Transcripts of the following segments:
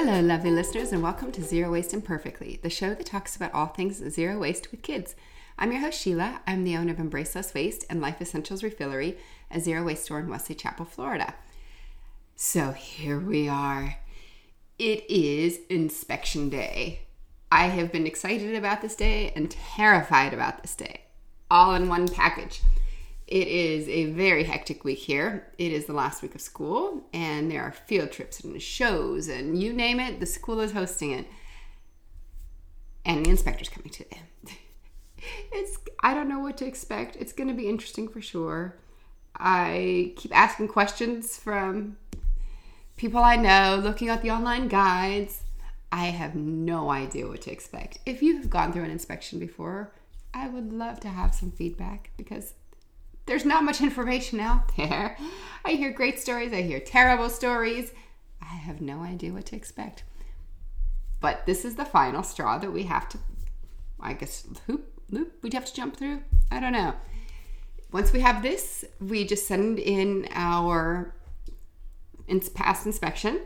Hello, lovely listeners, and welcome to Zero Waste Imperfectly, the show that talks about all things zero waste with kids. I'm your host, Sheila. I'm the owner of Embrace Less Waste and Life Essentials Refillery, a zero waste store in Wesley Chapel, Florida. So here we are. It is inspection day. I have been excited about this day and terrified about this day, all in one package. It is a very hectic week here. It is the last week of school, and there are field trips and shows, and you name it, the school is hosting it. And the inspector's coming today. it's I don't know what to expect. It's going to be interesting for sure. I keep asking questions from people I know, looking at the online guides. I have no idea what to expect. If you have gone through an inspection before, I would love to have some feedback because there's not much information out there. I hear great stories, I hear terrible stories. I have no idea what to expect. But this is the final straw that we have to, I guess, hoop, loop, we'd have to jump through. I don't know. Once we have this, we just send in our past inspection,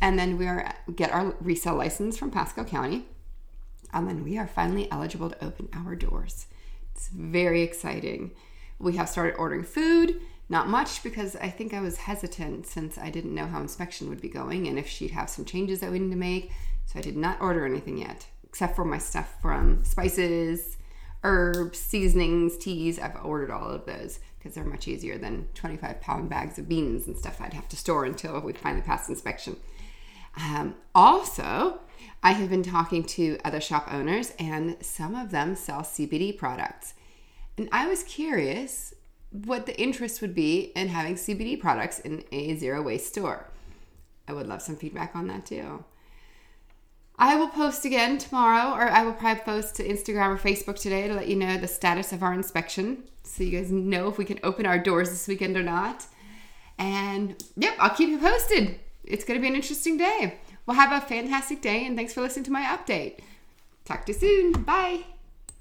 and then we are get our resale license from Pasco County, and then we are finally eligible to open our doors. It's very exciting we have started ordering food. Not much because I think I was hesitant since I didn't know how inspection would be going and if she'd have some changes that we need to make. So I did not order anything yet, except for my stuff from spices, herbs, seasonings, teas. I've ordered all of those because they're much easier than 25 pound bags of beans and stuff I'd have to store until we finally pass inspection. Um, also, I have been talking to other shop owners, and some of them sell CBD products. And I was curious what the interest would be in having CBD products in a zero waste store. I would love some feedback on that too. I will post again tomorrow, or I will probably post to Instagram or Facebook today to let you know the status of our inspection so you guys know if we can open our doors this weekend or not. And yep, I'll keep you posted. It's going to be an interesting day. Well, have a fantastic day, and thanks for listening to my update. Talk to you soon. Bye.